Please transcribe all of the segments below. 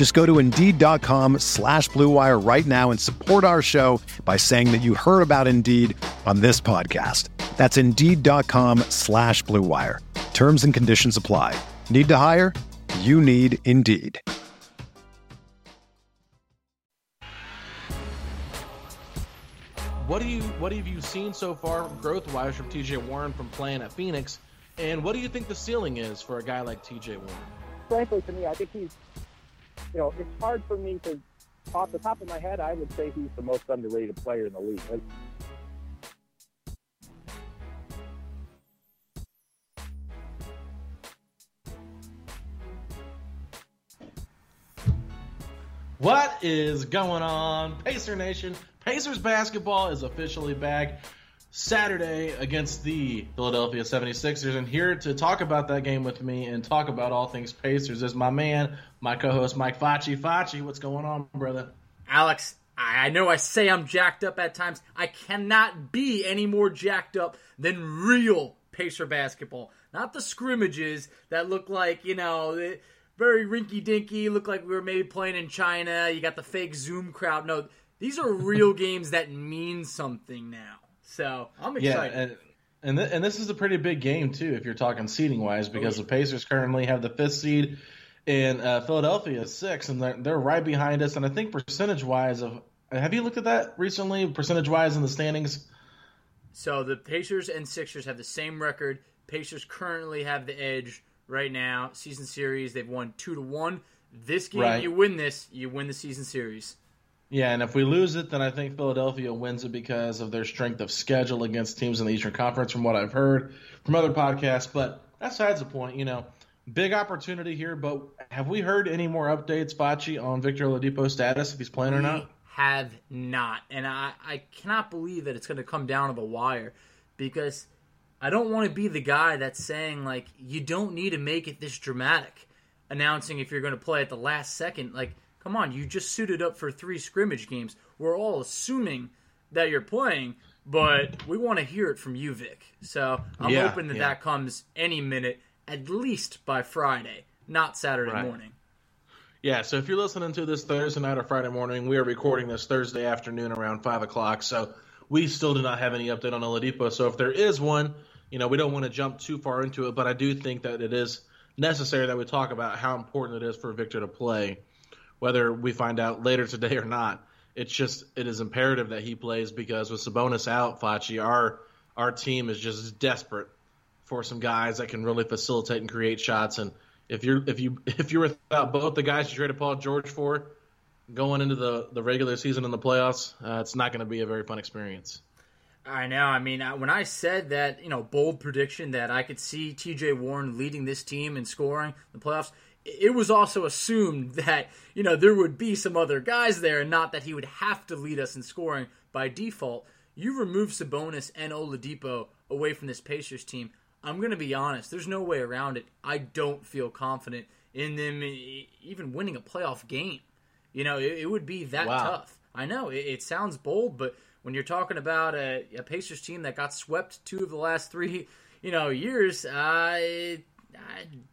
Just go to Indeed.com slash BlueWire right now and support our show by saying that you heard about Indeed on this podcast. That's Indeed.com slash BlueWire. Terms and conditions apply. Need to hire? You need Indeed. What do you what have you seen so far growth wise from TJ Warren from playing at Phoenix? And what do you think the ceiling is for a guy like TJ Warren? Frankly, to me, I think he's you know, it's hard for me to, off the top of my head, I would say he's the most underrated player in the league. What is going on, Pacer Nation? Pacers basketball is officially back Saturday against the Philadelphia 76ers. And here to talk about that game with me and talk about all things Pacers is my man, my co host, Mike Facci. Facci, what's going on, brother? Alex, I know I say I'm jacked up at times. I cannot be any more jacked up than real Pacer basketball. Not the scrimmages that look like, you know, very rinky dinky, look like we were maybe playing in China. You got the fake Zoom crowd. No, these are real games that mean something now. So I'm excited. Yeah, and, and, th- and this is a pretty big game too, if you're talking seeding wise, because the Pacers currently have the fifth seed, and uh, Philadelphia is six, and they're, they're right behind us. And I think percentage wise of have you looked at that recently? Percentage wise in the standings. So the Pacers and Sixers have the same record. Pacers currently have the edge right now. Season series, they've won two to one. This game, right. you win this, you win the season series. Yeah, and if we lose it, then I think Philadelphia wins it because of their strength of schedule against teams in the Eastern Conference, from what I've heard from other podcasts. But that's besides the point. You know, big opportunity here. But have we heard any more updates, Facci, on Victor Oladipo's status, if he's playing or not? Have not, and I, I cannot believe that it's going to come down to the wire because I don't want to be the guy that's saying like you don't need to make it this dramatic, announcing if you're going to play at the last second, like Come on, you just suited up for three scrimmage games. We're all assuming that you're playing, but we want to hear it from you, Vic. So I'm yeah, hoping that yeah. that comes any minute, at least by Friday, not Saturday right. morning. Yeah, so if you're listening to this Thursday night or Friday morning, we are recording this Thursday afternoon around 5 o'clock. So we still do not have any update on Oladipo. So if there is one, you know, we don't want to jump too far into it, but I do think that it is necessary that we talk about how important it is for Victor to play whether we find out later today or not. It's just it is imperative that he plays because with Sabonis out, Facci, our our team is just desperate for some guys that can really facilitate and create shots. And if you're if you if you're without both the guys you traded Paul George for going into the the regular season and the playoffs, uh, it's not going to be a very fun experience. I know. I mean, when I said that, you know, bold prediction that I could see T.J. Warren leading this team in scoring the playoffs, it was also assumed that you know there would be some other guys there, and not that he would have to lead us in scoring by default. You remove Sabonis and Oladipo away from this Pacers team. I'm going to be honest. There's no way around it. I don't feel confident in them even winning a playoff game. You know, it, it would be that wow. tough. I know it, it, sounds bold, but when you're talking about a, a, Pacers team that got swept two of the last three, you know, years, uh,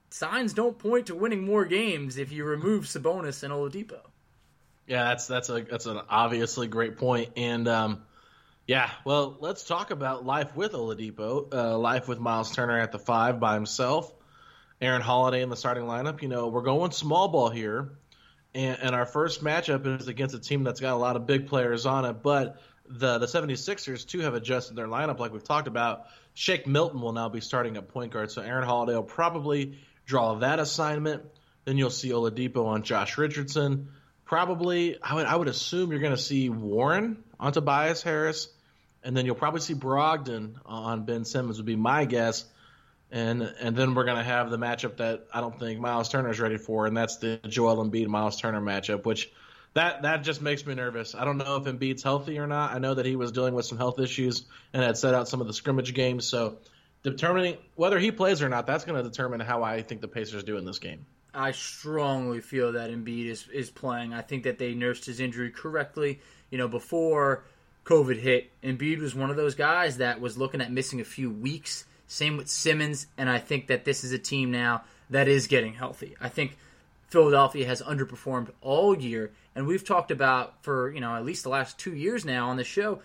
signs don't point to winning more games if you remove Sabonis and Oladipo. Yeah, that's that's a that's an obviously great point, and um, yeah, well, let's talk about life with Oladipo, uh, life with Myles Turner at the five by himself, Aaron Holiday in the starting lineup. You know, we're going small ball here, and, and our first matchup is against a team that's got a lot of big players on it, but the the 76ers too have adjusted their lineup like we've talked about. Shake Milton will now be starting at point guard, so Aaron Holiday will probably draw that assignment. Then you'll see Oladipo on Josh Richardson. Probably, I would I would assume you're going to see Warren on Tobias Harris, and then you'll probably see Brogdon on Ben Simmons would be my guess. And and then we're going to have the matchup that I don't think Myles Turner is ready for, and that's the Joel Embiid Myles Turner matchup, which that that just makes me nervous. I don't know if Embiid's healthy or not. I know that he was dealing with some health issues and had set out some of the scrimmage games. So determining whether he plays or not, that's going to determine how I think the Pacers do in this game. I strongly feel that Embiid is is playing. I think that they nursed his injury correctly. You know, before COVID hit, Embiid was one of those guys that was looking at missing a few weeks. Same with Simmons, and I think that this is a team now that is getting healthy. I think Philadelphia has underperformed all year, and we've talked about for you know at least the last two years now on the show.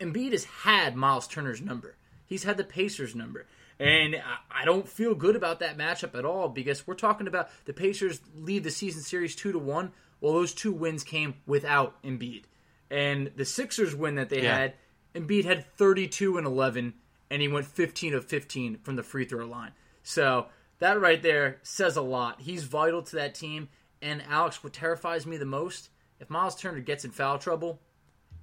Embiid has had Myles Turner's number. He's had the Pacers' number. And I don't feel good about that matchup at all because we're talking about the Pacers lead the season series two to one. Well, those two wins came without Embiid, and the Sixers win that they yeah. had, Embiid had 32 and 11, and he went 15 of 15 from the free throw line. So that right there says a lot. He's vital to that team. And Alex, what terrifies me the most, if Myles Turner gets in foul trouble,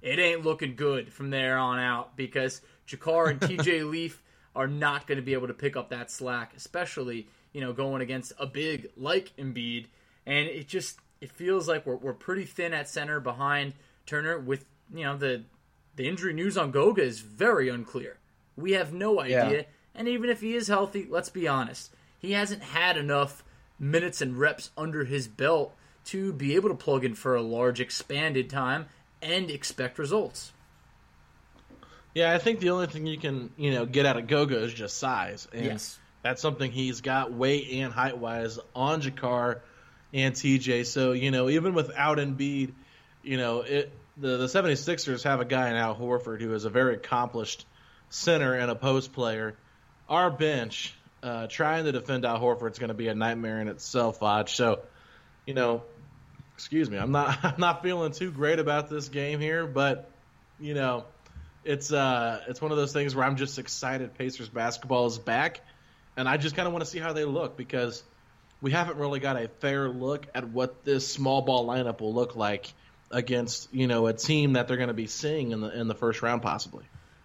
it ain't looking good from there on out because JaKarr and TJ Leaf are not going to be able to pick up that slack, especially you know going against a big like Embiid. And it just it feels like we're we're pretty thin at center behind Turner. With you know the the injury news on Goga is very unclear. We have no idea. Yeah. And even if he is healthy, let's be honest, he hasn't had enough minutes and reps under his belt to be able to plug in for a large expanded time and expect results. Yeah, I think the only thing you can, you know, get out of Goga is just size. And yes. that's something he's got weight and height wise on JaKarr and TJ. So, you know, even without Embiid, you know, it the, the 76ers have a guy in Al Horford who is a very accomplished center and a post player. Our bench uh, trying to defend Al Horford is going to be a nightmare in itself, Vodge. So, you know, excuse me, I'm not I'm not feeling too great about this game here, but you know, it's uh it's one of those things where I'm just excited Pacers basketball is back, and I just kind of want to see how they look because we haven't really got a fair look at what this small ball lineup will look like against you know a team that they're going to be seeing in the in the first round possibly.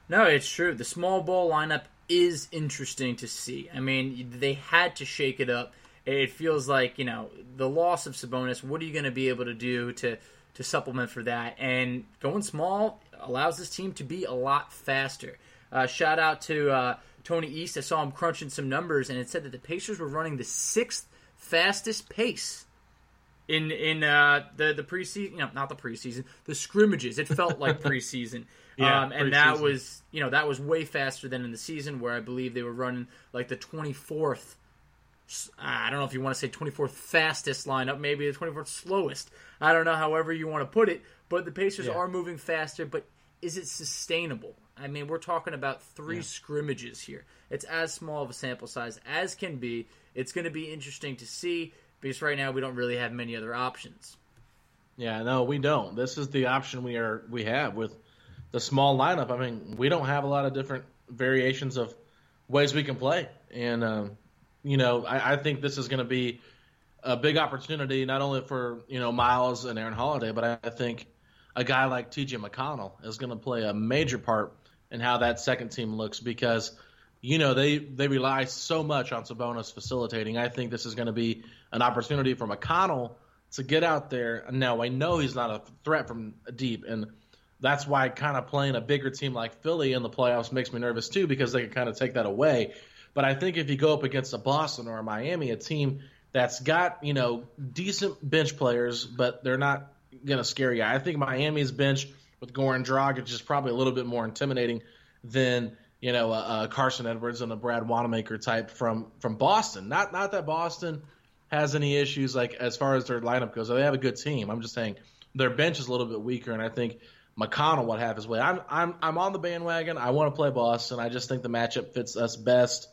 No, it's true. The small ball lineup is interesting to see. I mean, they had to shake it up. It feels like you know the loss of Sabonis. What are you going to be able to do to to supplement for that? And going small allows this team to be a lot faster. Uh, shout out to uh, Tony East. I saw him crunching some numbers, and it said that the Pacers were running the sixth fastest pace in in uh, the the preseason. Know, not the preseason, the scrimmages. It felt like preseason. Yeah, um, and that was you know that was way faster than in the season where I believe they were running like the 24th. I don't know if you want to say 24th fastest lineup, maybe the 24th slowest. I don't know, however you want to put it. But the Pacers yeah. are moving faster. But is it sustainable? I mean, we're talking about three yeah. scrimmages here. It's as small of a sample size as can be. It's going to be interesting to see because right now we don't really have many other options. Yeah, no, we don't. This is the option we are we have with the small lineup. I mean, we don't have a lot of different variations of ways we can play, and um, you know, I, I think this is going to be a big opportunity not only for you know Myles and Aaron Holiday, but I, I think a guy like T.J. McConnell is going to play a major part in how that second team looks because you know they they rely so much on Sabonis facilitating. I think this is going to be an opportunity for McConnell to get out there. Now I know he's not a threat from deep, and that's why kind of playing a bigger team like Philly in the playoffs makes me nervous too because they can kind of take that away. But I think if you go up against a Boston or a Miami, a team that's got you know decent bench players, but they're not gonna scare you. I think Miami's bench with Goran Dragic is probably a little bit more intimidating than you know a, Carson Edwards and a Brad Wanamaker type from from Boston. Not not that Boston has any issues like as far as their lineup goes. They have a good team. I'm just saying their bench is a little bit weaker, and I think McConnell would have his way. I'm I'm I'm on the bandwagon. I want to play Boston. I just think the matchup fits us best.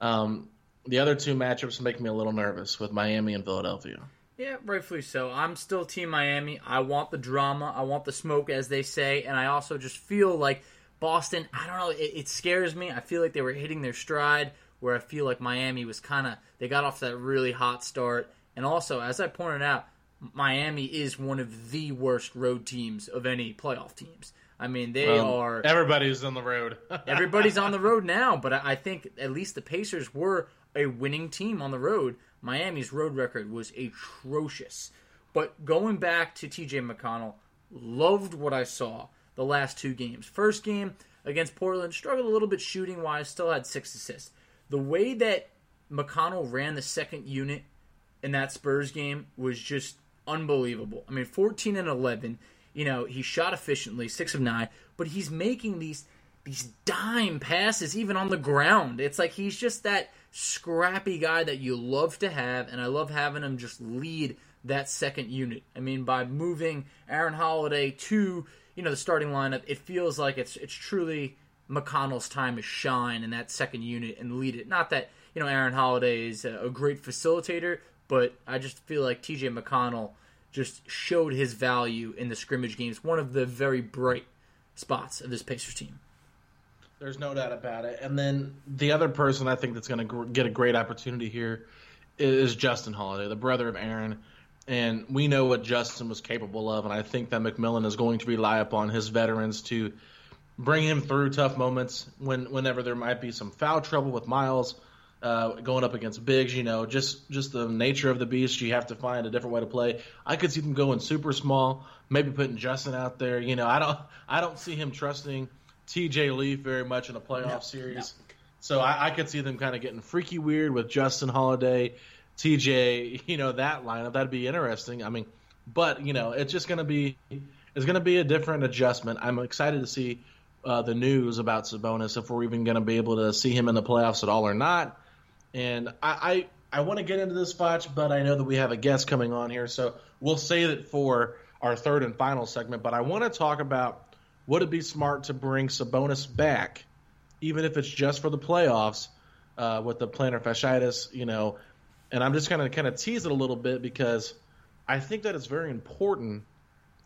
Um, the other two matchups make me a little nervous with Miami and Philadelphia. Yeah, rightfully so. I'm still Team Miami. I want the drama. I want the smoke, as they say, and I also just feel like Boston. I don't know. It, it scares me. I feel like they were hitting their stride, where I feel like Miami was kind of they got off that really hot start, and also as I pointed out, Miami is one of the worst road teams of any playoff teams. I mean, they well, are. Everybody's on the road. everybody's on the road now, but I think at least the Pacers were a winning team on the road. Miami's road record was atrocious. But going back to TJ McConnell, loved what I saw the last two games. First game against Portland, struggled a little bit shooting wise, still had six assists. The way that McConnell ran the second unit in that Spurs game was just unbelievable. I mean, 14 and 11. You know, he shot efficiently, six of nine, but he's making these these dime passes even on the ground. It's like he's just that scrappy guy that you love to have, and I love having him just lead that second unit. I mean, by moving Aaron Holiday to you know the starting lineup, it feels like it's it's truly McConnell's time to shine in that second unit and lead it. Not that you know Aaron Holiday is a great facilitator, but I just feel like T.J. McConnell just showed his value in the scrimmage games. One of the very bright spots of this Pacers team. There's no doubt about it. And then the other person I think that's going to gr- get a great opportunity here is Justin Holiday, the brother of Aaron. And we know what Justin was capable of, and I think that McMillan is going to rely upon his veterans to bring him through tough moments when whenever there might be some foul trouble with Myles uh, going up against bigs. You know, just just the nature of the beast. You have to find a different way to play. I could see them going super small, maybe putting Justin out there. You know, I don't I don't see him trusting T.J. Leaf very much in a playoff no, series. No. So I, I, could see them kind of getting freaky weird with Justin Holiday, TJ, you know, that lineup. That'd be interesting. I mean, but you know, it's just gonna be it's gonna be a different adjustment. I'm excited to see uh, the news about Sabonis if we're even gonna be able to see him in the playoffs at all or not. And I, I, I want to get into this, Foch, but I know that we have a guest coming on here, so we'll save it for our third and final segment. But I want to talk about would it be smart to bring Sabonis back, even if it's just for the playoffs, uh, with the plantar fasciitis, you know. And I'm just going to kind of tease it a little bit because I think that it's very important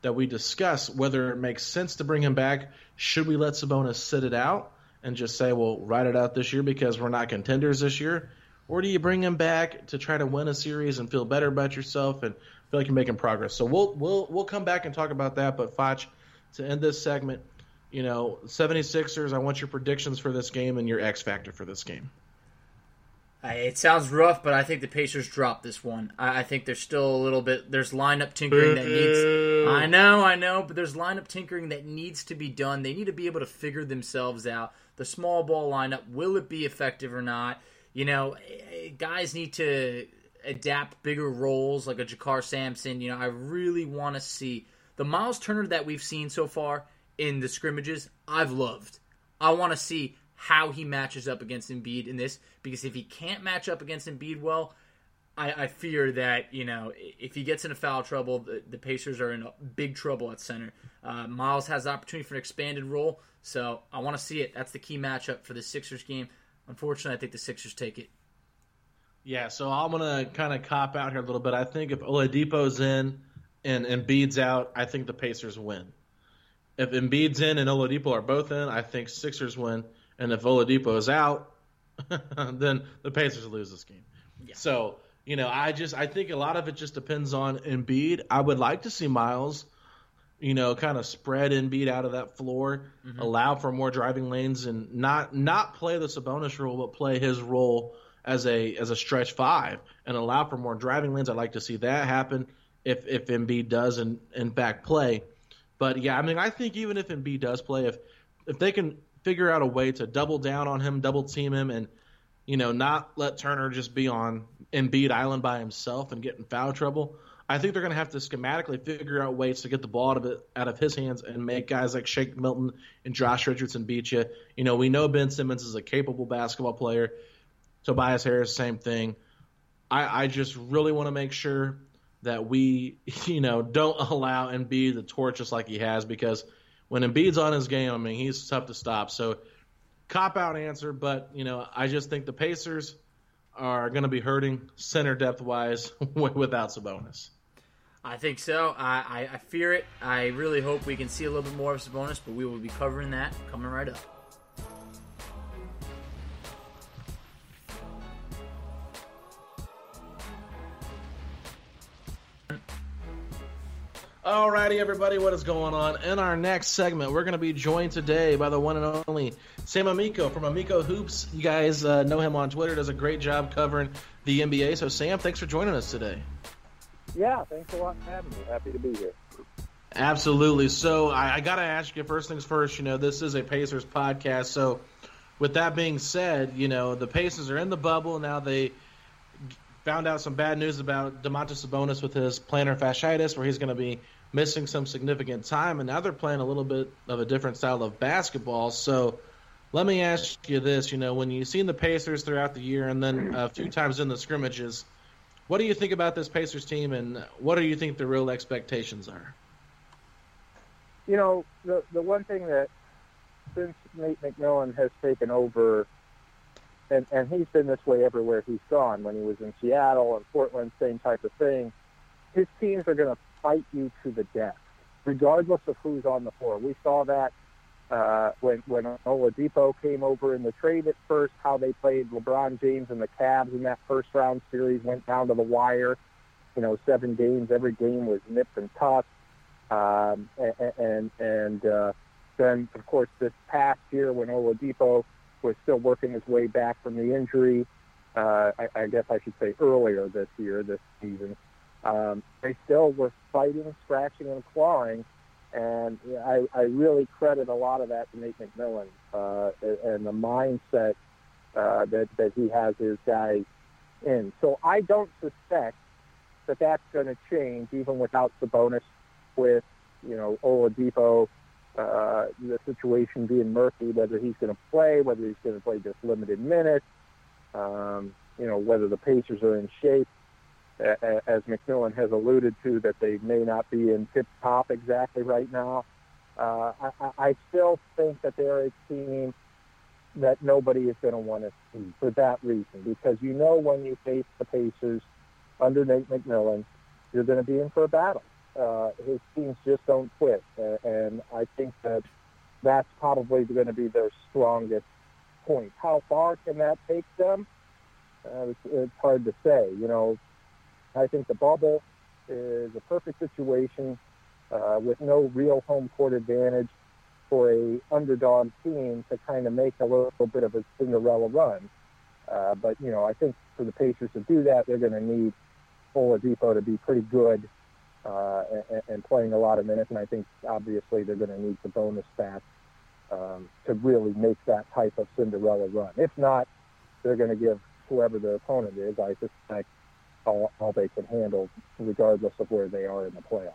that we discuss whether it makes sense to bring him back. Should we let Sabonis sit it out? and just say, well, ride it out this year because we're not contenders this year? Or do you bring him back to try to win a series and feel better about yourself and feel like you're making progress? So we'll we'll we'll come back and talk about that. But Foch, to end this segment, you know, 76ers, I want your predictions for this game and your X factor for this game. It sounds rough, but I think the Pacers drop this one. I, think there's still a little bit. There's lineup tinkering that needs. I know, I know, but there's lineup tinkering that needs to be done. They need to be able to figure themselves out the small ball lineup. Will it be effective or not? You know, guys need to adapt bigger roles like a JaKarr Sampson. You know, I really want to see the Myles Turner that we've seen so far in the scrimmages. I've loved. I want to see how he matches up against Embiid in this because if he can't match up against Embiid well, I, I fear that you know if he gets into foul trouble, the, the Pacers are in big trouble at center. Uh, Myles has the opportunity for an expanded role, so I want to see it. That's the key matchup for the Sixers game. Unfortunately, I think the Sixers take it. Yeah, so I'm gonna kind of cop out here a little bit. I think if Oladipo's in and Embiid's out, I think the Pacers win. If Embiid's in and Oladipo are both in, I think Sixers win. And if Oladipo is out, then the Pacers lose this game. Yeah. So you know, I just I think a lot of it just depends on Embiid. I would like to see Myles, you know, kind of spread Embiid out of that floor, mm-hmm. allow for more driving lanes, and not not play the Sabonis role, but play his role as a as a stretch five and allow for more driving lanes. I'd like to see that happen if if Embiid does in in fact play. But yeah, I mean, I think even if Embiid does play, if if they can figure out a way to double down on him, double team him, and you know, not let Turner just be on Embiid Island by himself and get in foul trouble. I think they're going to have to schematically figure out ways to get the ball out of it, out of his hands and make guys like Shake Milton and Josh Richardson beat you. You know, we know Ben Simmons is a capable basketball player. Tobias Harris, same thing. I, I just really want to make sure that we, you know, don't allow Embiid to torch us like he has because when Embiid's on his game, I mean, he's tough to stop. So cop out answer, but you know, I just think the Pacers are going to be hurting center depth wise without Sabonis. I think so. I, I, I, fear it. I really hope we can see a little bit more of Sabonis, but we will be covering that coming right up. Alrighty, everybody, what is going on? In our next segment, we're going to be joined today by the one and only Sam Amico from Amico Hoops. You guys uh, know him on Twitter; does a great job covering the NBA. So, Sam, thanks for joining us today. Yeah, thanks a lot for having me. Happy to be here. Absolutely. So, I, I got to ask you first things first. You know, this is a Pacers podcast, so with that being said, you know the Pacers are in the bubble now. They found out some bad news about Domantas Sabonis with his plantar fasciitis, where he's going to be missing some significant time, and now they're playing a little bit of a different style of basketball. So let me ask you this: you know, when you've seen the Pacers throughout the year, and then a few times in the scrimmages, what do you think about this Pacers team, and what do you think the real expectations are? You know, the the one thing that since Nate McMillan has taken over, and and he's been this way everywhere he's gone. When he was in Seattle and Portland, same type of thing. His teams are going to fight you to the death, regardless of who's on the floor. We saw that uh, when when Oladipo came over in the trade at first, how they played LeBron James and the Cavs in that first round series went down to the wire. You know, seven games, every game was nipped and tucked. Um, and and, and uh, then, of course, this past year when Oladipo was still working his way back from the injury, uh, I, I guess I should say earlier this year, this season, um, they still were fighting, scratching, and clawing. And I, I really credit a lot of that to Nate McMillan uh, and the mindset uh, that, that he has his guys in. So I don't suspect that that's going to change even without Sabonis with, you know, Oladipo, uh, the situation being murky, whether he's going to play, whether he's going to play just limited minutes, um, you know, whether the Pacers are in shape as McMillan has alluded to, that they may not be in tip top exactly right now. Uh, I, I still think that they're a team that nobody is going to want to see for that reason, because you know when you face the Pacers under Nate McMillan, you're going to be in for a battle. Uh, his teams just don't quit, uh, and I think that that's probably going to be their strongest point. How far can that take them? Uh, it's, it's hard to say. You know, I think the bubble is a perfect situation uh, with no real home court advantage for a underdog team to kind of make a little bit of a Cinderella run. Uh, but you know, I think for the Pacers to do that, they're going to need Oladipo to be pretty good uh, and, and playing a lot of minutes. And I think obviously they're going to need the bonus stats um, to really make that type of Cinderella run. If not, they're going to give whoever the opponent is, I suspect, all, all they can handle, regardless of where they are in the playoffs.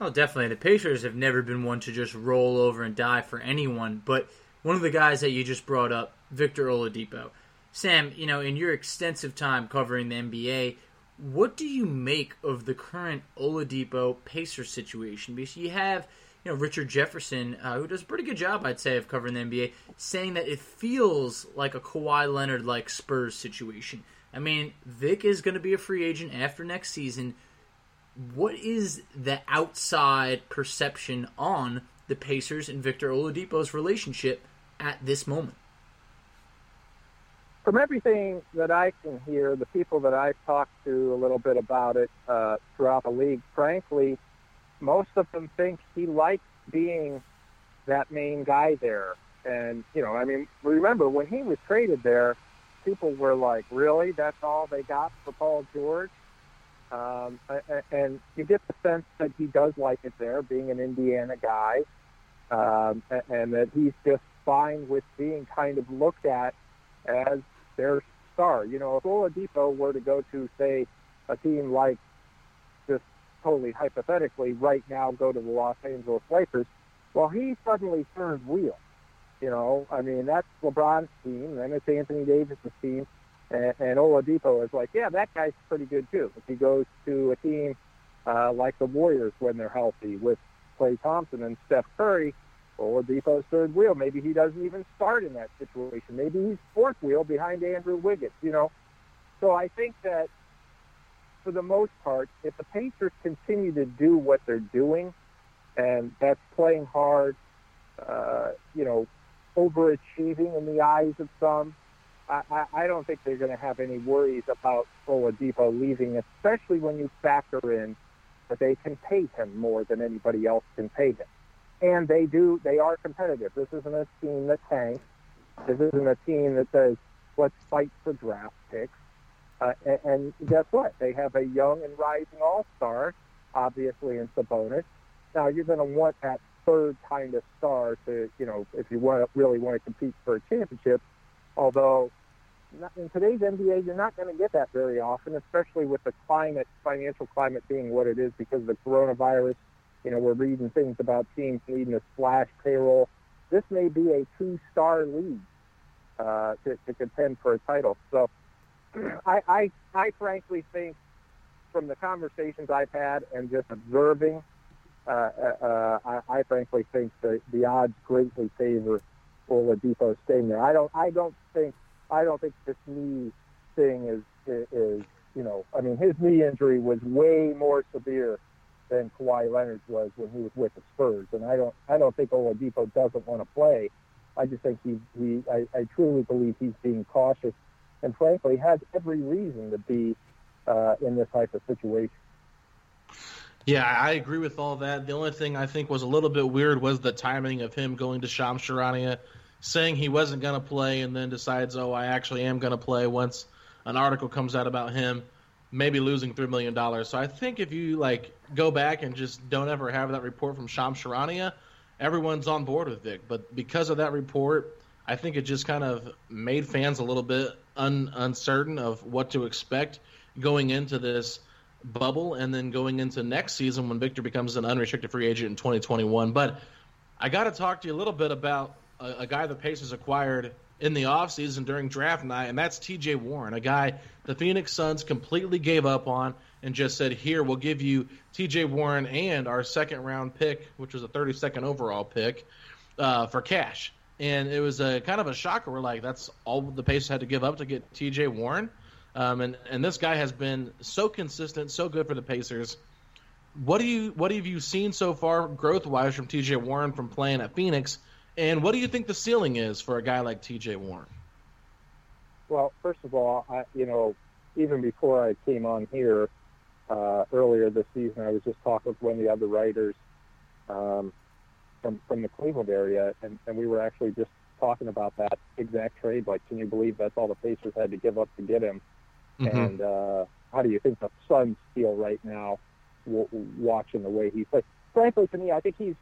Oh, definitely. The Pacers have never been one to just roll over and die for anyone. But one of the guys that you just brought up, Victor Oladipo. Sam, you know, in your extensive time covering the NBA, what do you make of the current Oladipo Pacer situation? Because you have, you know, Richard Jefferson, uh, who does a pretty good job, I'd say, of covering the NBA, saying that it feels like a Kawhi Leonard like Spurs situation. I mean, Vic is going to be a free agent after next season. What is the outside perception on the Pacers and Victor Oladipo's relationship at this moment? From everything that I can hear, the people that I've talked to a little bit about it uh, throughout the league, frankly, most of them think he likes being that main guy there. And, you know, I mean, remember when he was traded there, people were like, really? That's all they got for Paul George? Um, and you get the sense that he does like it there, being an Indiana guy, um, and that he's just fine with being kind of looked at as their star. You know, if Oladipo were to go to, say, a team like, just totally hypothetically, right now go to the Los Angeles Lakers, well, he suddenly turns wheel. You know, I mean, that's LeBron's team, and it's Anthony Davis' team, and, and Oladipo is like, yeah, that guy's pretty good too. If he goes to a team uh, like the Warriors when they're healthy with Klay Thompson and Steph Curry, Oladipo's third wheel. Maybe he doesn't even start in that situation. Maybe he's fourth wheel behind Andrew Wiggins. You know, so I think that for the most part, if the Pacers continue to do what they're doing, and that's playing hard, uh, you know, overachieving in the eyes of some, I, I, don't think they're going to have any worries about Oladipo leaving, especially when you factor in that they can pay him more than anybody else can pay him. And they do, they are competitive. This isn't a team that tanks. This isn't a team that says, let's fight for draft picks. Uh, and, and guess what? They have a young and rising all-star, obviously in Sabonis. Now you're going to want that third kind of star to, you know, if you want to really want to compete for a championship. Although in today's NBA, you're not going to get that very often, especially with the climate, financial climate being what it is because of the coronavirus. You know, we're reading things about teams needing to slash payroll. This may be a two-star league uh, to, to contend for a title. So I, I, I frankly think from the conversations I've had and just observing, uh, uh, I, I frankly think that the odds greatly favor Oladipo staying there. I don't, I don't think, I don't think this knee thing is, is, you know, I mean, his knee injury was way more severe than Kawhi Leonard's was when he was with the Spurs, and I don't, I don't think Oladipo doesn't want to play. I just think he, he, I, I truly believe he's being cautious and frankly has every reason to be uh, in this type of situation. Yeah, I agree with all that. The only thing I think was a little bit weird was the timing of him going to Shams Charania, saying he wasn't going to play, and then decides, oh, I actually am going to play once an article comes out about him maybe losing three million dollars. So I think if you like go back and just don't ever have that report from Shams Charania, everyone's on board with Vic. But because of that report, I think it just kind of made fans a little bit un- uncertain of what to expect going into this bubble and then going into next season when Victor becomes an unrestricted free agent in 2021. But I got to talk to you a little bit about a, a guy the Pacers acquired in the offseason during draft night, and that's TJ Warren, a guy the Phoenix Suns completely gave up on and just said, Here, we'll give you TJ Warren and our second round pick, which was a 32nd overall pick, uh, for cash and it was a kind of a shocker. We're like, that's all the Pacers had to give up to get T.J. Warren, um, and and this guy has been so consistent, so good for the Pacers. What do you what have you seen so far growth wise from T.J. Warren from playing at Phoenix, and what do you think the ceiling is for a guy like T.J. Warren? Well, first of all, I, you know, even before I came on here uh, earlier this season, I was just talking with one of the other writers. Um, from from the Cleveland area, and, and we were actually just talking about that exact trade. Like, can you believe that's all the Pacers had to give up to get him? Mm-hmm. And uh, how do you think the Suns feel right now, w- watching the way he plays? Frankly, to me, I think he's,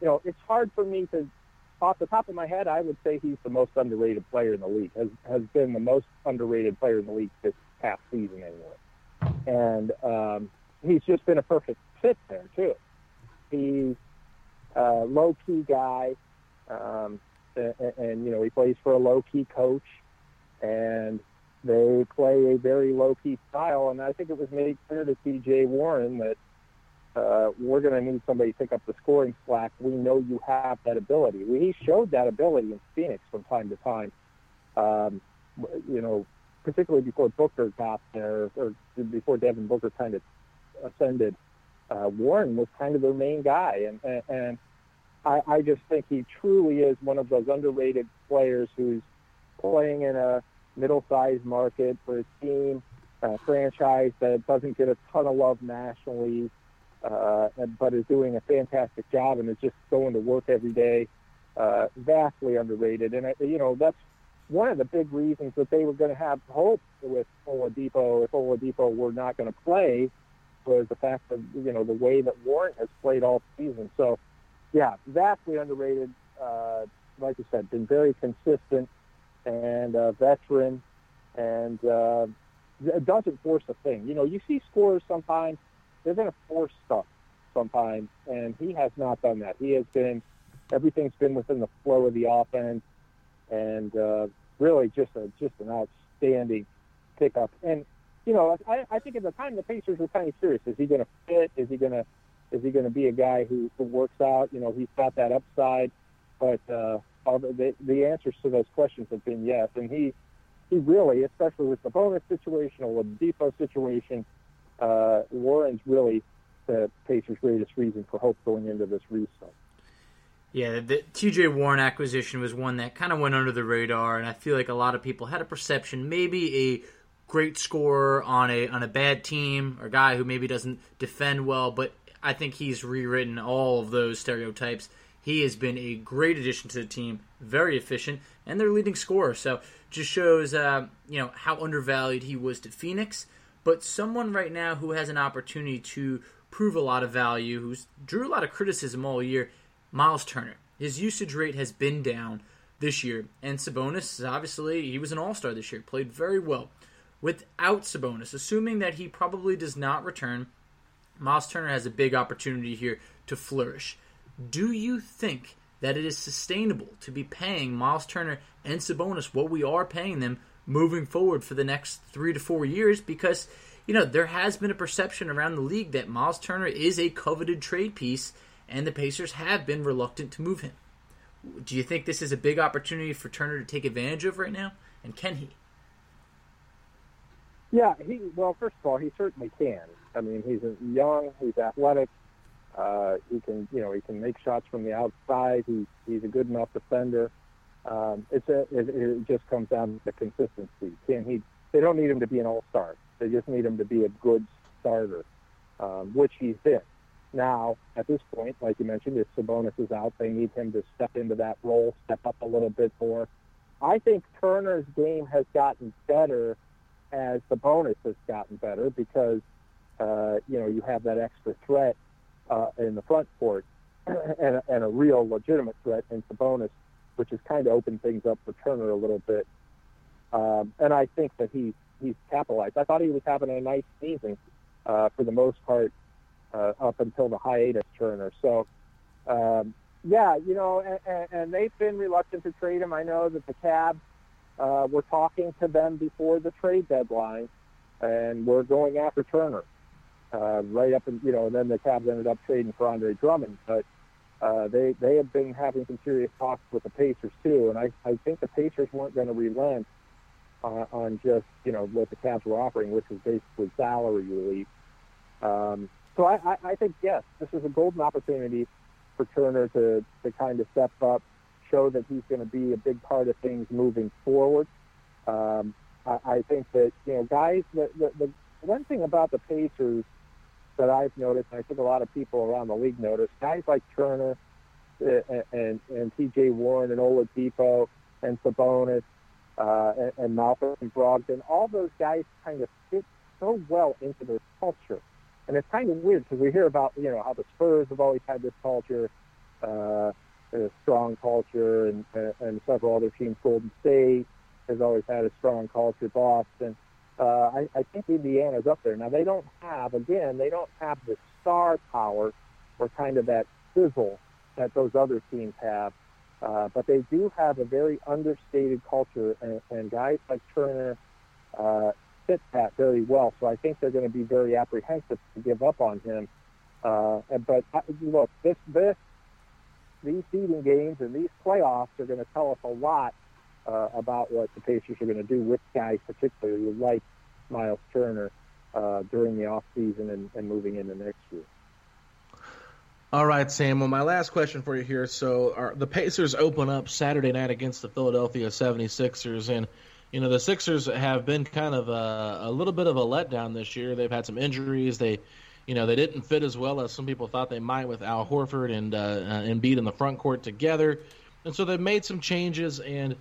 you know, it's hard for me to, off the top of my head, I would say he's the most underrated player in the league. Has has been the most underrated player in the league this past season, anyway. And um, he's just been a perfect fit there too. He's a low key guy, um, and, and you know he plays for a low key coach, and they play a very low key style. And I think it was made clear to T.J. Warren that uh, we're going to need somebody to pick up the scoring slack. We know you have that ability. We, he showed that ability in Phoenix from time to time. Um, you know, particularly before Booker got there, or before Devin Booker kind of ascended. Uh, Warren was kind of their main guy, and, and, and I, I just think he truly is one of those underrated players who's playing in a middle-sized market for a team, a franchise that doesn't get a ton of love nationally, uh, but is doing a fantastic job and is just going to work every day. Uh, vastly underrated, and uh, you know that's one of the big reasons that they were going to have hope with Oladipo if Oladipo were not going to play was the fact that you know the way that Warren has played all season. So yeah, vastly underrated. Uh, like I said, been very consistent and a veteran, and uh, it doesn't force a thing. You know, you see scorers sometimes they're going to force stuff sometimes, and he has not done that. He has been everything's been within the flow of the offense, and uh, really just a just an outstanding pickup. And you know, I, I think at the time the Pacers were kind of serious. Is he going to fit? Is he going to is he going to be a guy who, who works out? You know, he's got that upside, but uh, the, the, answers to those questions have been yes. And he he really, especially with Sabonis situation or Oladipo situation, uh, Warren's really the Pacers' greatest reason for hope going into this restart. Yeah, the TJ Warren acquisition was one that kind of went under the radar, and I feel like a lot of people had a perception maybe a great scorer on a on a bad team or a guy who maybe doesn't defend well, but I think he's rewritten all of those stereotypes. He has been a great addition to the team, very efficient, and their leading scorer. So just shows uh, you know how undervalued he was to Phoenix. But someone right now who has an opportunity to prove a lot of value, who's drew a lot of criticism all year, Myles Turner. His usage rate has been down this year, and Sabonis obviously he was an All Star this year, played very well. Without Sabonis, assuming that he probably does not return, Myles Turner has a big opportunity here to flourish. Do you think that it is sustainable to be paying Myles Turner and Sabonis what we are paying them moving forward for the next three to four years? Because, you know, there has been a perception around the league that Myles Turner is a coveted trade piece, and the Pacers have been reluctant to move him. Do you think this is a big opportunity for Turner to take advantage of right now? And can he? Yeah, he well, first of all, he certainly can. I mean, he's young, he's athletic, uh, he can, you know, he can make shots from the outside. He's he's a good enough defender. Um, it's a, it, it just comes down to consistency. Can he? They don't need him to be an all star. They just need him to be a good starter, um, which he's been. Now, at this point, like you mentioned, if Sabonis is out, they need him to step into that role, step up a little bit more. I think Turner's game has gotten better as Sabonis has gotten better because uh, you know you have that extra threat uh, in the front court and, and a real legitimate threat in Sabonis, which has kind of opened things up for Turner a little bit. Um, and I think that he he's capitalized. I thought he was having a nice season uh, for the most part uh, up until the hiatus Turner. So um, yeah, you know, and, and they've been reluctant to trade him. I know that the Cavs uh, were talking to them before the trade deadline, and we're going after Turner uh, right up, and you know, and then the Cavs ended up trading for Andre Drummond, but uh, they they had been having some serious talks with the Pacers too, and I I think the Pacers weren't going to relent uh, on just you know what the Cavs were offering, which was basically salary relief. Um, so I, I, I think yes, this is a golden opportunity for Turner to to kind of step up, show that he's going to be a big part of things moving forward. Um, I, I think that you know guys, the, the the one thing about the Pacers that I've noticed, and I think a lot of people around the league noticed, guys like Turner and, uh, and, and T.J. Warren and Oladipo and Sabonis uh, and, and Malcolm Brogdon, all those guys kind of fit so well into their culture. And it's kind of weird because we hear about, you know, how the Spurs have always had this culture, uh, a strong culture, and, and several other teams, Golden State has always had a strong culture, Boston uh, I, I think Indiana's up there. Now they don't have, again, they don't have the star power or kind of that sizzle that those other teams have. Uh, but they do have a very understated culture, and, and guys like Turner uh, fit that very well. So I think they're going to be very apprehensive to give up on him. Uh, but look, this, this, these seeding games and these playoffs are going to tell us a lot uh, about what the Pacers are going to do with guys, particularly like Myles Turner, uh, during the off season and, and moving into next year. All right, Sam. Well, my last question for you here. So, the Pacers open up Saturday night against the Philadelphia 76ers, and you know the Sixers have been kind of a, a little bit of a letdown this year. They've had some injuries. They, you know, they didn't fit as well as some people thought they might with Al Horford and uh Embiid in the front court together, and so they've made some changes. And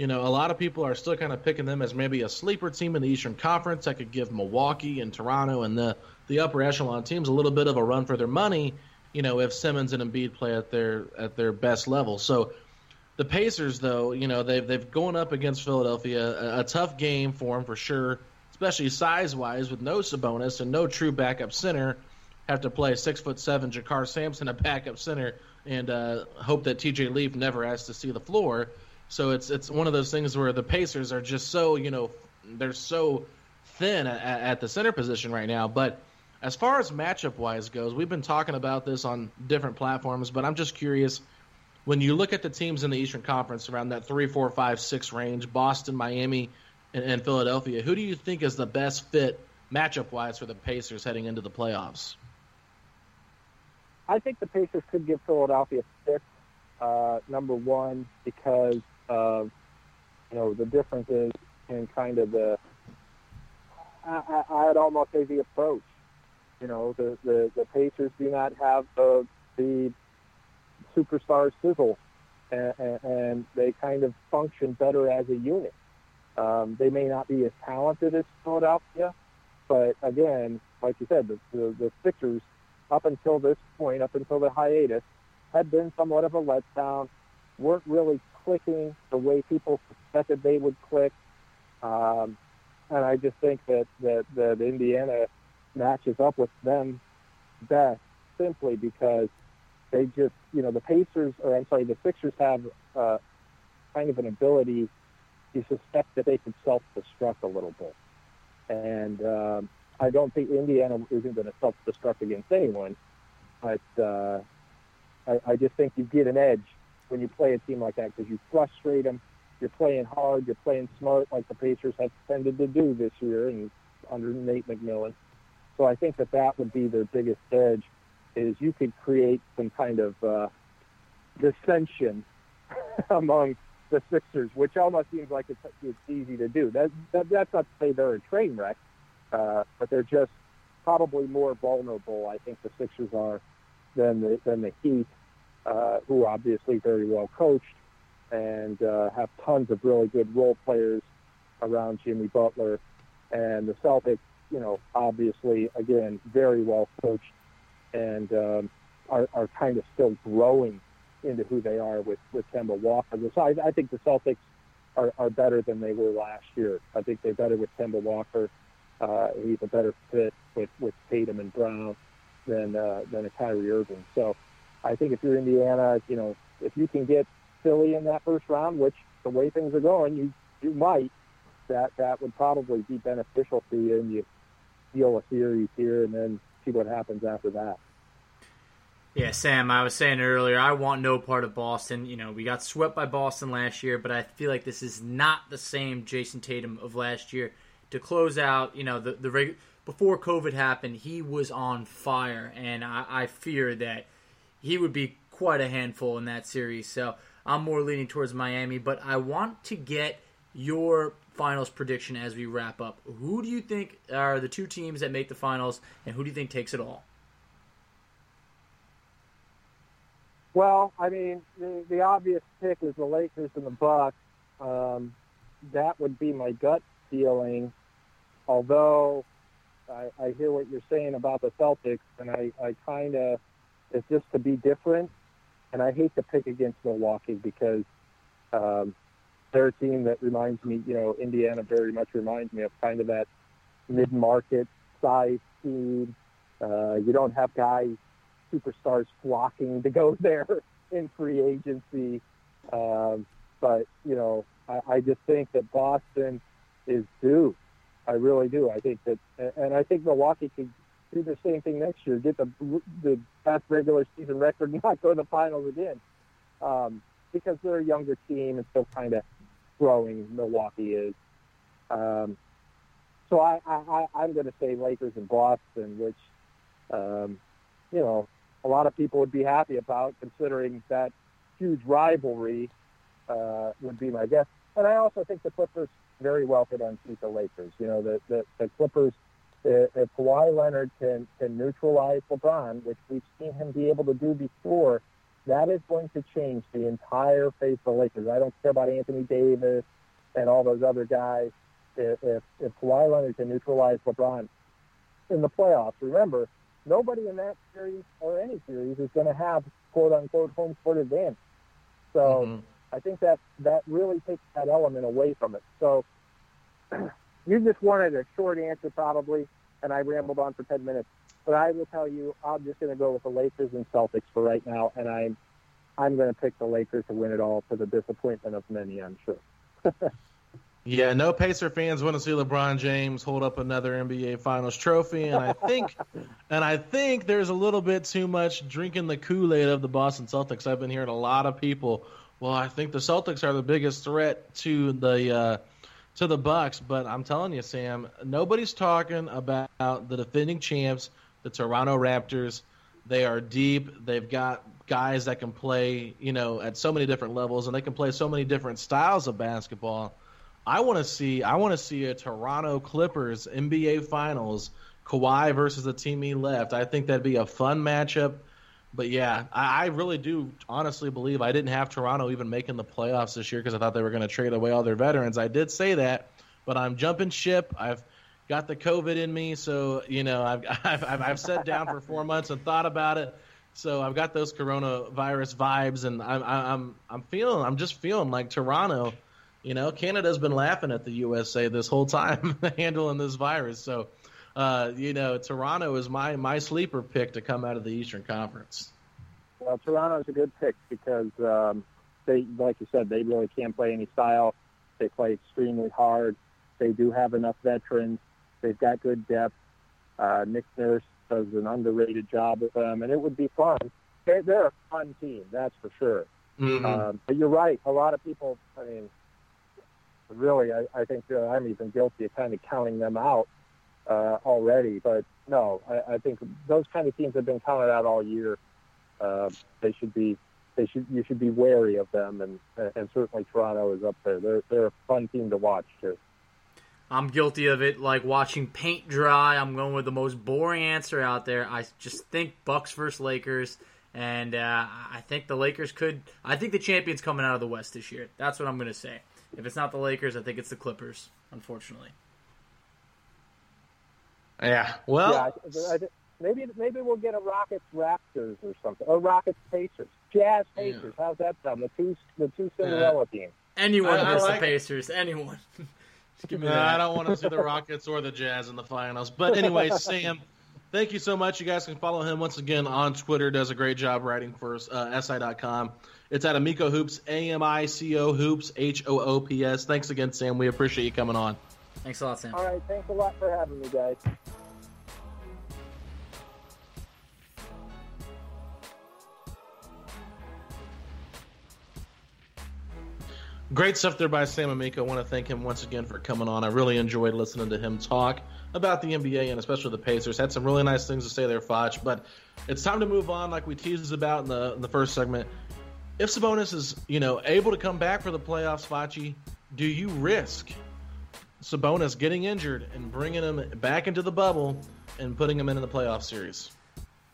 you know, a lot of people are still kind of picking them as maybe a sleeper team in the Eastern Conference that could give Milwaukee and Toronto and the the upper echelon teams a little bit of a run for their money. You know, if Simmons and Embiid play at their at their best level. So the Pacers, though, you know, they've they've gone up against Philadelphia, a, a tough game for them for sure, especially size wise with no Sabonis and no true backup center. Have to play six foot seven JaKarr Sampson a backup center and uh, hope that TJ Leaf never has to see the floor. So it's it's one of those things where the Pacers are just so you know they're so thin at, at the center position right now. But as far as matchup wise goes, we've been talking about this on different platforms. But I'm just curious when you look at the teams in the Eastern Conference around that three, four, five, six range, Boston, Miami, and, in Philadelphia. Who do you think is the best fit matchup wise for the Pacers heading into the playoffs? I think the Pacers could give Philadelphia six. Uh, number one, because of you know the differences in kind of the I, I, I'd almost say the approach. You know, the, the, the Pacers do not have the the superstar sizzle, and, and they kind of function better as a unit. Um, they may not be as talented as Philadelphia, but again, like you said, the, the, the Sixers, up until this point, up until the hiatus, had been somewhat of a letdown, weren't really clicking the way people suspected they would click. Um, and I just think that, that, that Indiana matches up with them best simply because they just, you know, the Pacers, or I'm sorry, the Sixers have uh, kind of an ability to suspect that they could self-destruct a little bit. And um, I don't think Indiana isn't going to self-destruct against anyone, but uh, I, I just think you get an edge when you play a team like that because you frustrate them. You're playing hard. You're playing smart, like the Pacers have tended to do this year and under Nate McMillan. So I think that that would be their biggest edge is you could create some kind of uh, dissension among the Sixers, which almost seems like it's, it's easy to do. That, that, that's not to say they're a train wreck, uh, but they're just probably more vulnerable. I think the Sixers are than the than the Heat, uh, who are obviously very well coached and uh, have tons of really good role players around Jimmy Butler, and the Celtics, you know, obviously again very well coached and um, are, are kind of still growing into who they are with, with Kemba Walker. So I, I think the Celtics are, are better than they were last year. I think they're better with Kemba Walker. Uh, he's a better fit with, with Tatum and Brown than uh, than a Kyrie Irving. So I think if you're Indiana, you know, if you can get Philly in that first round, which the way things are going, you you might, that that would probably be beneficial to you, and you steal a series here, and then see what happens after that. Yeah, Sam, I was saying earlier, I want no part of Boston. You know, we got swept by Boston last year, but I feel like this is not the same Jayson Tatum of last year. To close out, you know, the the before COVID happened, he was on fire, and I, I fear that he would be quite a handful in that series. So I'm more leaning towards Miami, but I want to get your finals prediction as we wrap up. Who do you think are the two teams that make the finals, and who do you think takes it all? Well, I mean, the, the obvious pick is the Lakers and the Bucks. Um, that would be my gut feeling. Although I, I hear what you're saying about the Celtics, and I, I kind of it's just to be different. And I hate to pick against Milwaukee because um, they're a team that reminds me, you know, Indiana very much reminds me of kind of that mid-market size team. Uh, you don't have guys superstars flocking to go there in free agency. Um, but, you know, I, I just think that Boston is due. I really do. I think that, and I think Milwaukee could do the same thing next year, get the the best regular season record, not go to the finals again, um, because they're a younger team and still kind of growing. Milwaukee is. Um, so I, I, I'm going to say Lakers and Boston, which, um, you know, a lot of people would be happy about, considering that huge rivalry uh, would be my guess. And I also think the Clippers very well could unseat the Lakers. You know, the, the, the Clippers, if Kawhi Leonard can, can neutralize LeBron, which we've seen him be able to do before, that is going to change the entire face of the Lakers. I don't care about Anthony Davis and all those other guys. If, if, if Kawhi Leonard can neutralize LeBron in the playoffs, remember, nobody in that series or any series is going to have quote unquote home court advantage. So mm-hmm. I think that that really takes that element away from it. So you just wanted a short answer probably, and I rambled on for 10 minutes. But I will tell you, I'm just going to go with the Lakers and Celtics for right now, and I'm I'm going to pick the Lakers to win it all to the disappointment of many, I'm sure. Yeah, no Pacer fans want to see LeBron James hold up another NBA Finals trophy, and I think, and I think there's a little bit too much drinking the Kool Aid of the Boston Celtics. I've been hearing a lot of people. Well, I think the Celtics are the biggest threat to the uh, to the Bucks, but I'm telling you, Sam, nobody's talking about the defending champs, the Toronto Raptors. They are deep. They've got guys that can play, you know, at so many different levels, and they can play so many different styles of basketball. I want to see, I want to see a Toronto Clippers NBA Finals, Kawhi versus the team he left. I think that'd be a fun matchup. But yeah, I, I really do honestly believe I didn't have Toronto even making the playoffs this year because I thought they were going to trade away all their veterans. I did say that, but I'm jumping ship. I've got the COVID in me, so you know I've I've, I've sat down for four months and thought about it. So I've got those coronavirus vibes, and I'm I'm I'm feeling I'm just feeling like Toronto. You know, Canada's been laughing at the USA this whole time handling this virus. So uh, you know, Toronto is my my sleeper pick to come out of the Eastern Conference. Well, Toronto's a good pick because um, they, like you said, they really can't play any style. They play extremely hard. They do have enough veterans. They've got good depth. Uh, Nick Nurse does an underrated job with them, and it would be fun. They're, they're a fun team, that's for sure. Mm-hmm. Um, but you're right. A lot of people, I mean, really, I, I think uh, I'm even guilty of kind of counting them out uh, already. But no, I, I think those kind of teams have been counted out all year. Uh, they should be. They should. You should be wary of them, and and certainly Toronto is up there. They're they're a fun team to watch too. I'm guilty of it, like watching paint dry. I'm going with the most boring answer out there. I just think Bucks versus Lakers, and uh, I think the Lakers could. I think the champions coming out of the West this year. That's what I'm going to say. If it's not the Lakers, I think it's the Clippers. Unfortunately. Yeah. Well, yeah, I, I, maybe maybe we'll get a Rockets Raptors or something. Or Rockets Pacers, Jazz Pacers. Yeah. How's that sound? The two the two Cinderella yeah. teams. Anyone I, I like the Pacers. Anyone. no, I don't want to see the Rockets or the Jazz in the finals. But anyway, Sam, thank you so much. You guys can follow him once again on Twitter. Does a great job writing for uh, SI.com. It's at Amico Hoops, A M I C O Hoops, H O O P S. Thanks again, Sam. We appreciate you coming on. Thanks a lot, Sam. All right. Thanks a lot for having me, guys. Great stuff there by Sam Amico. I want to thank him once again for coming on. I really enjoyed listening to him talk about the NBA and especially the Pacers. Had some really nice things to say there, Facci. But it's time to move on, like we teased about in the in the first segment. If Sabonis is, you know, able to come back for the playoffs, Facci, do you risk Sabonis getting injured and bringing him back into the bubble and putting him into the playoff series?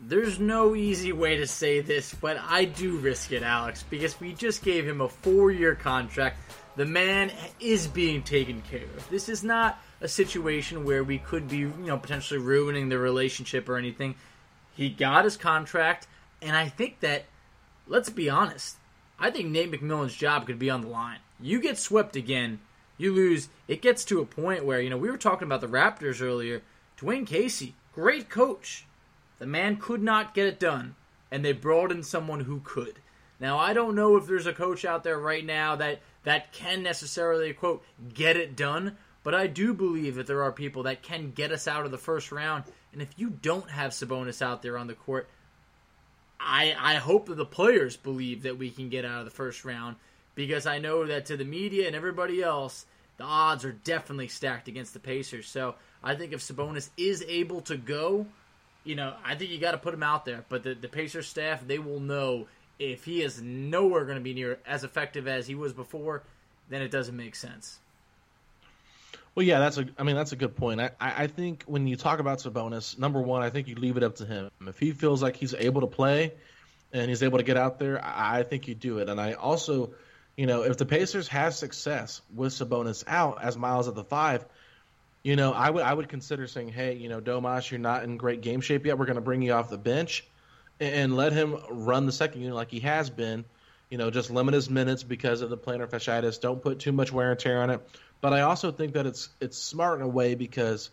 There's no easy way to say this, but I do risk it, Alex, because we just gave him a four year contract. The man is being taken care of. This is not a situation where we could be, you know, potentially ruining the relationship or anything. He got his contract, and I think that, let's be honest, I think Nate McMillan's job could be on the line. You get swept again, you lose. It gets to a point where, you know, we were talking about the Raptors earlier. Dwane Casey, great coach the man could not get it done, and they brought in someone who could. Now, I don't know if there's a coach out there right now that, that can necessarily, quote, get it done, but I do believe that there are people that can get us out of the first round. And if you don't have Sabonis out there on the court, I, I hope that the players believe that we can get out of the first round because I know that to the media and everybody else, the odds are definitely stacked against the Pacers. So I think if Sabonis is able to go, you know, I think you got to put him out there. But the, the Pacers staff, they will know if he is nowhere going to be near as effective as he was before, then it doesn't make sense. Well, yeah, that's a. I mean, that's a good point. I, I think when you talk about Sabonis, number one, I think you leave it up to him. If he feels like he's able to play, and he's able to get out there, I, I think you do it. And I also, you know, if the Pacers have success with Sabonis out as Myles at the five, you know, I would I would consider saying, hey, you know, Domas, you're not in great game shape yet. We're going to bring you off the bench and let him run the second unit like he has been. You know, just limit his minutes because of the plantar fasciitis. Don't put too much wear and tear on it. But I also think that it's it's smart in a way because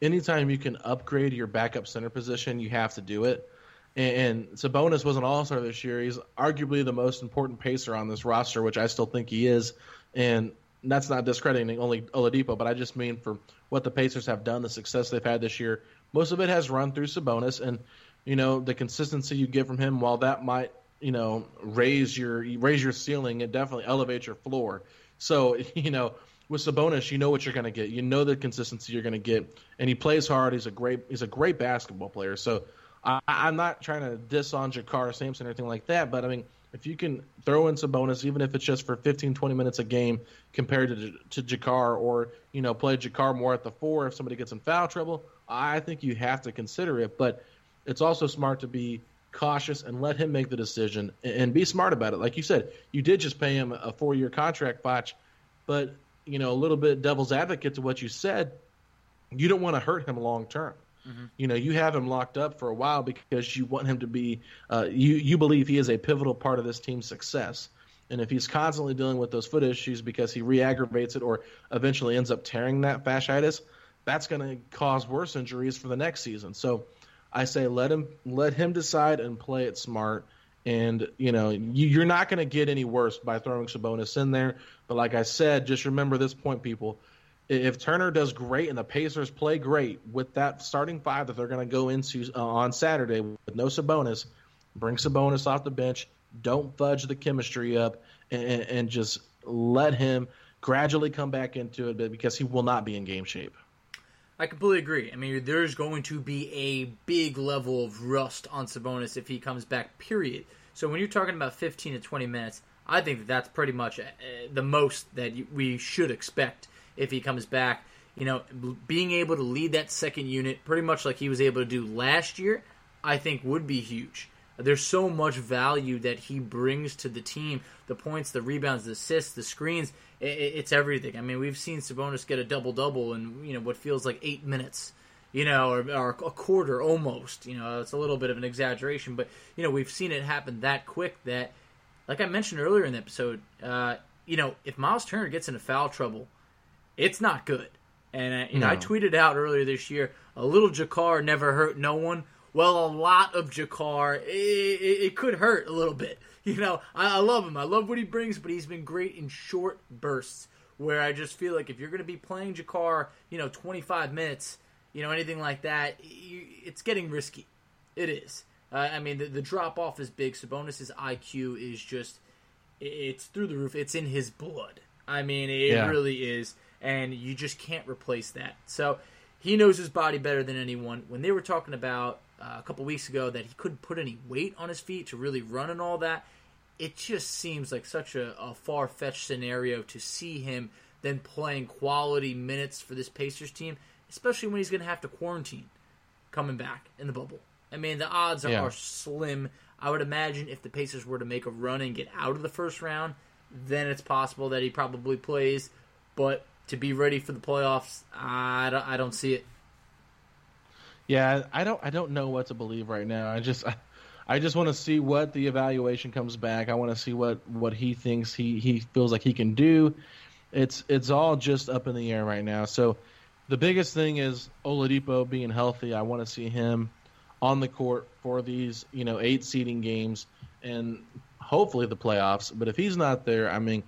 anytime you can upgrade your backup center position, you have to do it. And, and Sabonis was an All Star this year. He's arguably the most important pacer on this roster, which I still think he is. And that's not discrediting only Oladipo, but I just mean for what the Pacers have done, the success they've had this year. Most of it has run through Sabonis, and you know the consistency you get from him. While that might you know raise your raise your ceiling, it definitely elevates your floor. So you know with Sabonis, you know what you're going to get. You know the consistency you're going to get, and he plays hard. He's a great he's a great basketball player. So I, I'm not trying to diss on JaKarr Sampson or anything like that, but I mean, if you can throw in Sabonis, even if it's just for 15, 20 minutes a game compared to to JaKarr, or you know play JaKarr more at the four if somebody gets in foul trouble, I think you have to consider it. But it's also smart to be cautious and let him make the decision and be smart about it. Like you said, you did just pay him a four year contract, but you know, a little bit devil's advocate to what you said, you don't want to hurt him long term. Mm-hmm. You know, you have him locked up for a while because you want him to be. Uh, you you believe he is a pivotal part of this team's success. And if he's constantly dealing with those foot issues because he re-aggravates it or eventually ends up tearing that fasciitis, that's going to cause worse injuries for the next season. So I say let him let him decide and play it smart. And you know you, are not going to get any worse by throwing Sabonis in there. But like I said, just remember this point, people. If Turner does great and the Pacers play great with that starting five that they're going to go into uh, on Saturday with no Sabonis, bring Sabonis off the bench. Don't fudge the chemistry up and, and just let him gradually come back into it because he will not be in game shape. I completely agree. I mean, there's going to be a big level of rust on Sabonis if he comes back, period. So when you're talking about 15 to 20 minutes, I think that that's pretty much uh, the most that we should expect if he comes back. You know, being able to lead that second unit pretty much like he was able to do last year, I think would be huge. There's so much value that he brings to the team the points, the rebounds, the assists, the screens. it's everything. I mean, we've seen Sabonis get a double double in you know what feels like eight minutes, you know, or, or, a quarter almost. You know, it's a little bit of an exaggeration, but you know we've seen it happen that quick that, like I mentioned earlier in the episode, uh, you know, if Myles Turner gets into foul trouble, it's not good. And uh, you know, I tweeted out earlier this year, a little JaKarr never hurt no one. Well, a lot of JaKarr, it, it, it could hurt a little bit. You know, I, I love him. I love what he brings, but he's been great in short bursts where I just feel like if you're going to be playing JaKarr, you know, 25 minutes, you know, anything like that, you, it's getting risky. It is. Uh, I mean, the, the drop off is big. Sabonis' IQ is just, it's through the roof. It's in his blood. I mean, it yeah. really is. And you just can't replace that. So he knows his body better than anyone. When they were talking about uh, a couple weeks ago that he couldn't put any weight on his feet to really run and all that, it just seems like such a, a far fetched scenario to see him then playing quality minutes for this Pacers team, especially when he's going to have to quarantine coming back in the bubble. I mean, the odds yeah. are slim. I would imagine if the Pacers were to make a run and get out of the first round, then it's possible that he probably plays. But to be ready for the playoffs, I don't, I don't see it. Yeah, I don't I don't know what to believe right now. I just I, I just want to see what the evaluation comes back. I want to see what what he thinks he he feels like he can do. It's it's all just up in the air right now. So the biggest thing is Oladipo being healthy. I want to see him on the court for these, you know, eight seeding games and hopefully the playoffs. But if he's not there, I mean,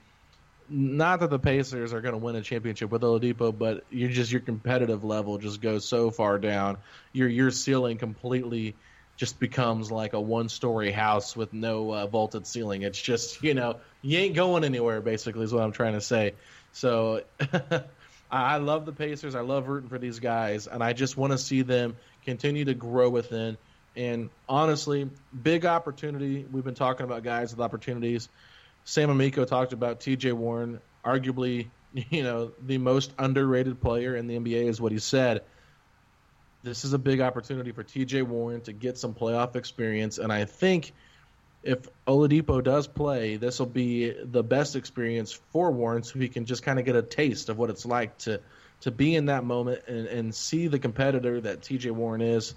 not that the Pacers are going to win a championship with Oladipo, but you just your competitive level just goes so far down. Your your ceiling completely just becomes like a one story house with no uh, vaulted ceiling. It's just, you know, you ain't going anywhere, basically, is what I'm trying to say. So I love the Pacers. I love rooting for these guys, and I just want to see them continue to grow within. And honestly, big opportunity. We've been talking about guys with opportunities. Sam Amico talked about TJ Warren, arguably, you know, the most underrated player in the NBA, is what he said this is a big opportunity for TJ Warren to get some playoff experience, and I think if Oladipo does play, this will be the best experience for Warren, so he can just kind of get a taste of what it's like to to be in that moment and, and see the competitor that TJ Warren is.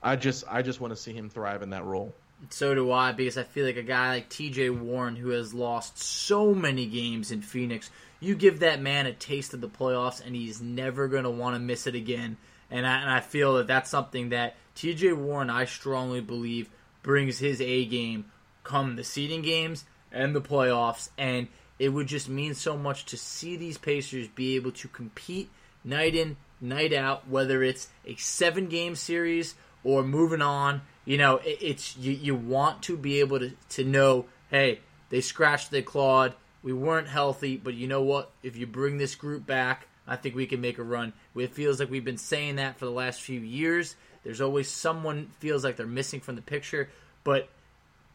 I just I just want to see him thrive in that role. So do I, because I feel like a guy like TJ Warren, who has lost so many games in Phoenix, you give that man a taste of the playoffs, and he's never going to want to miss it again and I, and I feel that that's something that T.J. Warren, I strongly believe, brings his A game come the seeding games and the playoffs, and it would just mean so much to see these Pacers be able to compete night in, night out, whether it's a seven game series or moving on. You know, it, it's you, you want to be able to, to know, hey, they scratched, they clawed, We weren't healthy, but you know what? If you bring this group back, I think we can make a run. It feels like we've been saying that for the last few years. There's always someone feels like they're missing from the picture, but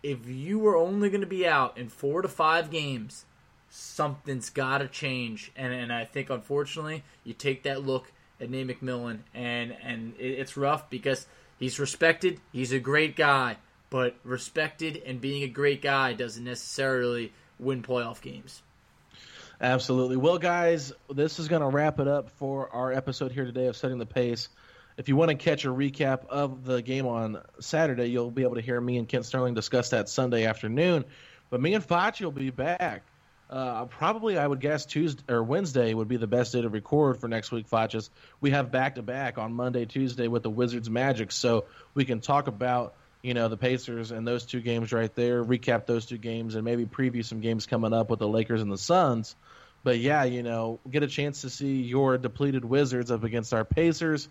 if you were only going to be out in four to five games, something's got to change. And and I think unfortunately, you take that look at Nate McMillan, and and it's rough because he's respected. He's a great guy, but respected and being a great guy doesn't necessarily win playoff games. Absolutely. Well, guys, this is going to wrap it up for our episode here today of Setting the Pace. If you want to catch a recap of the game on Saturday, you'll be able to hear me and Kent Sterling discuss that Sunday afternoon. But me and Facci will be back. Uh, probably, I would guess Tuesday or Wednesday would be the best day to record for next week, Facci's. We have back to back on Monday, Tuesday with the Wizards Magic, so we can talk about you know, the Pacers and those two games right there, recap those two games, and maybe preview some games coming up with the Lakers and the Suns. But yeah, you know, get a chance to see your depleted Wizards up against our Pacers,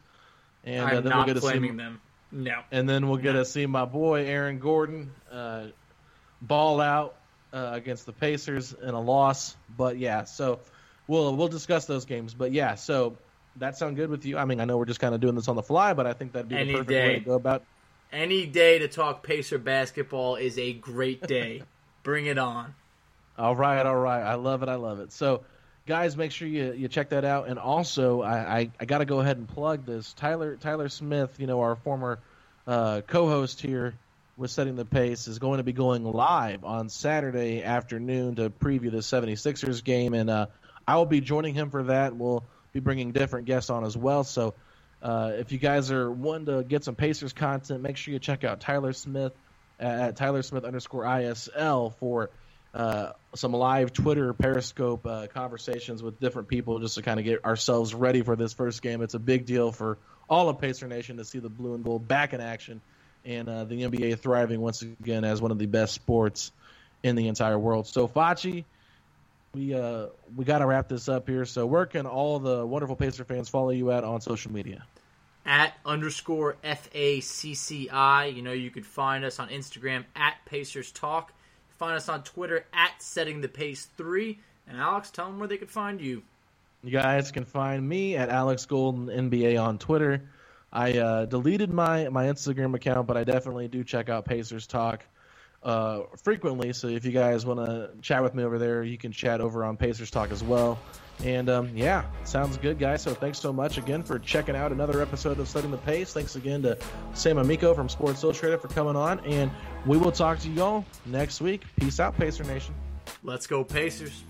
and uh, then we'll get to see them. No, and then we'll get no. to see my boy Aaron Gordon uh, ball out uh, against the Pacers in a loss. But yeah, so we'll we'll discuss those games. But yeah, so that sound good with you? I mean, I know we're just kind of doing this on the fly, but I think that'd be Any the perfect day. way to go about any day to talk Pacer basketball is a great day. Bring it on. All right, all right. I love it. I love it. So, guys, make sure you, you check that out. And also, I, I, I got to go ahead and plug this. Tyler Tyler Smith, you know, our former uh, co-host here with Setting the Pace, is going to be going live on Saturday afternoon to preview the 76ers game. And uh, I will be joining him for that. We'll be bringing different guests on as well. So uh, if you guys are wanting to get some Pacers content, make sure you check out Tyler Smith at Tyler Smith underscore ISL for uh, some live Twitter Periscope uh, conversations with different people just to kind of get ourselves ready for this first game. It's a big deal for all of Pacer Nation to see the blue and gold back in action and uh, the NBA thriving once again as one of the best sports in the entire world. So, Facci, we uh we got to wrap this up here. So where can all the wonderful Pacer fans follow you at on social media? At underscore F A C C I. You know you could find us on Instagram at Pacers Talk. Find us on Twitter at Setting the Pace Three. And Alex, tell them where they could find you. You guys can find me at Alex Golden NBA on Twitter. I uh, deleted my my Instagram account, but I definitely do check out Pacers Talk uh, frequently. So if you guys want to chat with me over there, you can chat over on Pacers Talk as well. And um, yeah, sounds good, guys. So thanks so much again for checking out another episode of Setting the Pace. Thanks again to Sam Amico from Sports Illustrated for coming on. And we will talk to you all next week. Peace out, Pacer Nation. Let's go, Pacers.